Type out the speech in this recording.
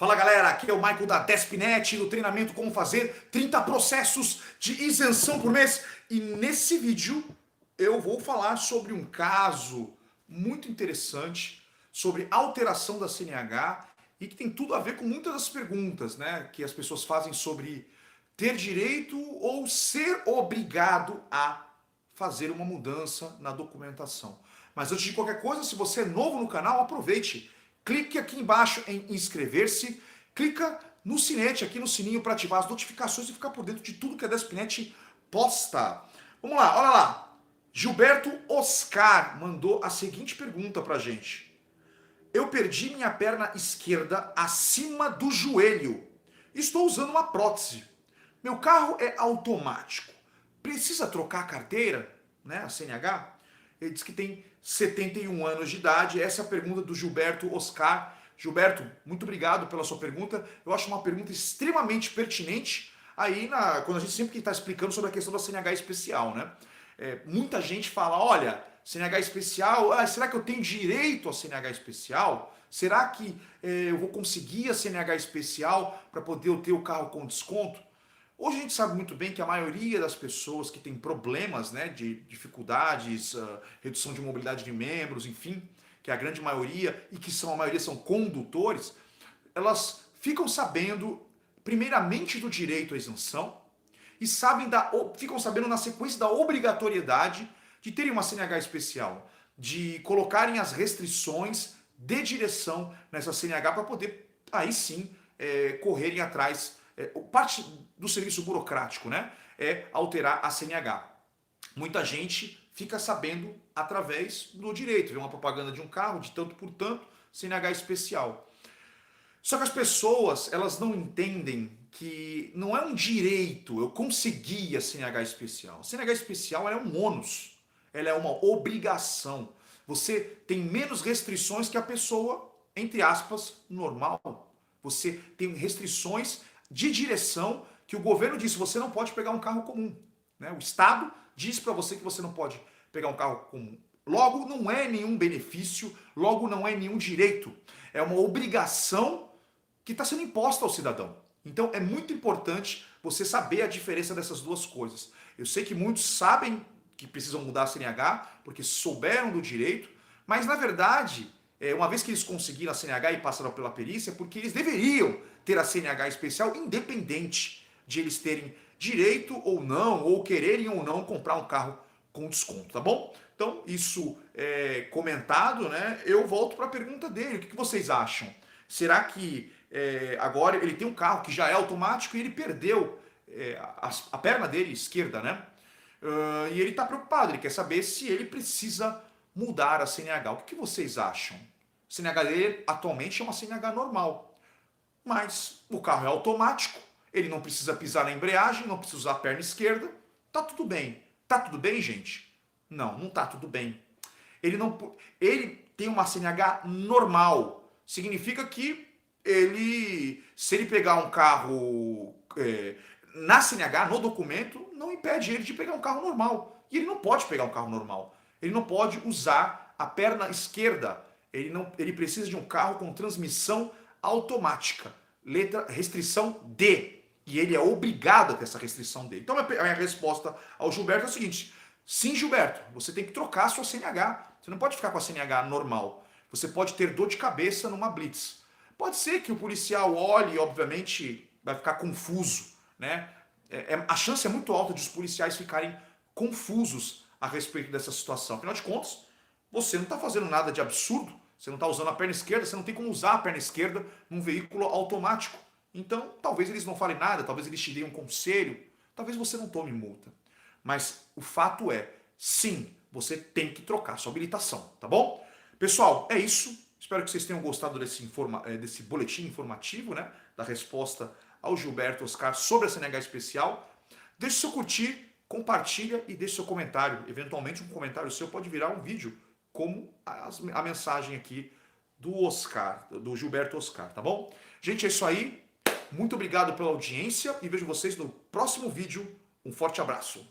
Fala galera, aqui é o Michael da Despinet do treinamento Como Fazer 30 processos de isenção por mês. E nesse vídeo eu vou falar sobre um caso muito interessante sobre alteração da CNH e que tem tudo a ver com muitas das perguntas né, que as pessoas fazem sobre ter direito ou ser obrigado a fazer uma mudança na documentação. Mas antes de qualquer coisa, se você é novo no canal, aproveite clique aqui embaixo em inscrever-se, clica no sinete, aqui no sininho para ativar as notificações e ficar por dentro de tudo que a Despinet posta. Vamos lá, olha lá. Gilberto Oscar mandou a seguinte pergunta pra gente. Eu perdi minha perna esquerda acima do joelho. Estou usando uma prótese. Meu carro é automático. Precisa trocar a carteira, né, a CNH? Ele diz que tem 71 anos de idade. Essa é a pergunta do Gilberto Oscar. Gilberto, muito obrigado pela sua pergunta. Eu acho uma pergunta extremamente pertinente aí na, quando a gente sempre está explicando sobre a questão da CNH especial, né? É, muita gente fala, olha, CNH especial, ah, será que eu tenho direito a CNH especial? Será que é, eu vou conseguir a CNH especial para poder ter o carro com desconto? Hoje a gente sabe muito bem que a maioria das pessoas que tem problemas né, de dificuldades, uh, redução de mobilidade de membros, enfim, que é a grande maioria e que são a maioria são condutores, elas ficam sabendo primeiramente do direito à isenção e sabem da, ficam sabendo na sequência da obrigatoriedade de terem uma CNH especial, de colocarem as restrições de direção nessa CNH para poder aí sim é, correrem atrás é, parte do serviço burocrático, né? É alterar a CNH. Muita gente fica sabendo através do direito, vê uma propaganda de um carro de tanto por tanto, CNH especial. Só que as pessoas, elas não entendem que não é um direito, eu consegui a CNH especial. A CNH especial é um ônus, ela é uma obrigação. Você tem menos restrições que a pessoa, entre aspas, normal. Você tem restrições de direção que o governo disse, você não pode pegar um carro comum. Né? O Estado disse para você que você não pode pegar um carro comum. Logo, não é nenhum benefício, logo, não é nenhum direito. É uma obrigação que está sendo imposta ao cidadão. Então, é muito importante você saber a diferença dessas duas coisas. Eu sei que muitos sabem que precisam mudar a CNH, porque souberam do direito, mas na verdade, é, uma vez que eles conseguiram a CNH e passaram pela perícia, porque eles deveriam ter a CNH especial, independente de eles terem direito ou não, ou quererem ou não comprar um carro com desconto, tá bom? Então, isso é comentado, né? Eu volto para a pergunta dele: o que, vocês acham? Será que é, agora ele tem um carro que já é automático e ele perdeu é, a, a, perna dele esquerda, né? Uh, e ele está preocupado, ele quer saber se ele precisa mudar a CNH. O que, vocês acham? A CNH dele atualmente é uma CNH normal mas o carro é automático, ele não precisa pisar na embreagem, não precisa usar a perna esquerda, tá tudo bem. Tá tudo bem, gente? Não, não tá tudo bem. Ele não ele tem uma CNH normal. Significa que ele, se ele pegar um carro é, na CNH, no documento, não impede ele de pegar um carro normal. E ele não pode pegar um carro normal. Ele não pode usar a perna esquerda. Ele, não, ele precisa de um carro com transmissão automática. Letra restrição D. E ele é obrigado a ter essa restrição D. Então a minha resposta ao Gilberto é a seguinte: sim, Gilberto, você tem que trocar a sua CNH. Você não pode ficar com a CNH normal. Você pode ter dor de cabeça numa blitz. Pode ser que o policial olhe obviamente, vai ficar confuso, né? É, é, a chance é muito alta de os policiais ficarem confusos a respeito dessa situação. Afinal de contas, você não está fazendo nada de absurdo você não está usando a perna esquerda, você não tem como usar a perna esquerda num veículo automático. Então, talvez eles não falem nada, talvez eles te deem um conselho, talvez você não tome multa. Mas o fato é, sim, você tem que trocar sua habilitação, tá bom? Pessoal, é isso. Espero que vocês tenham gostado desse, informa eh, desse boletim informativo, né? Da resposta ao Gilberto Oscar sobre a CNH especial. Deixe seu curtir, compartilha e deixe seu comentário. Eventualmente um comentário seu pode virar um vídeo como a, mensagem aqui do Oscar, do Gilberto Oscar, tá bom? Gente, é isso aí. Muito obrigado pela audiência e vejo vocês no próximo vídeo. Um forte abraço.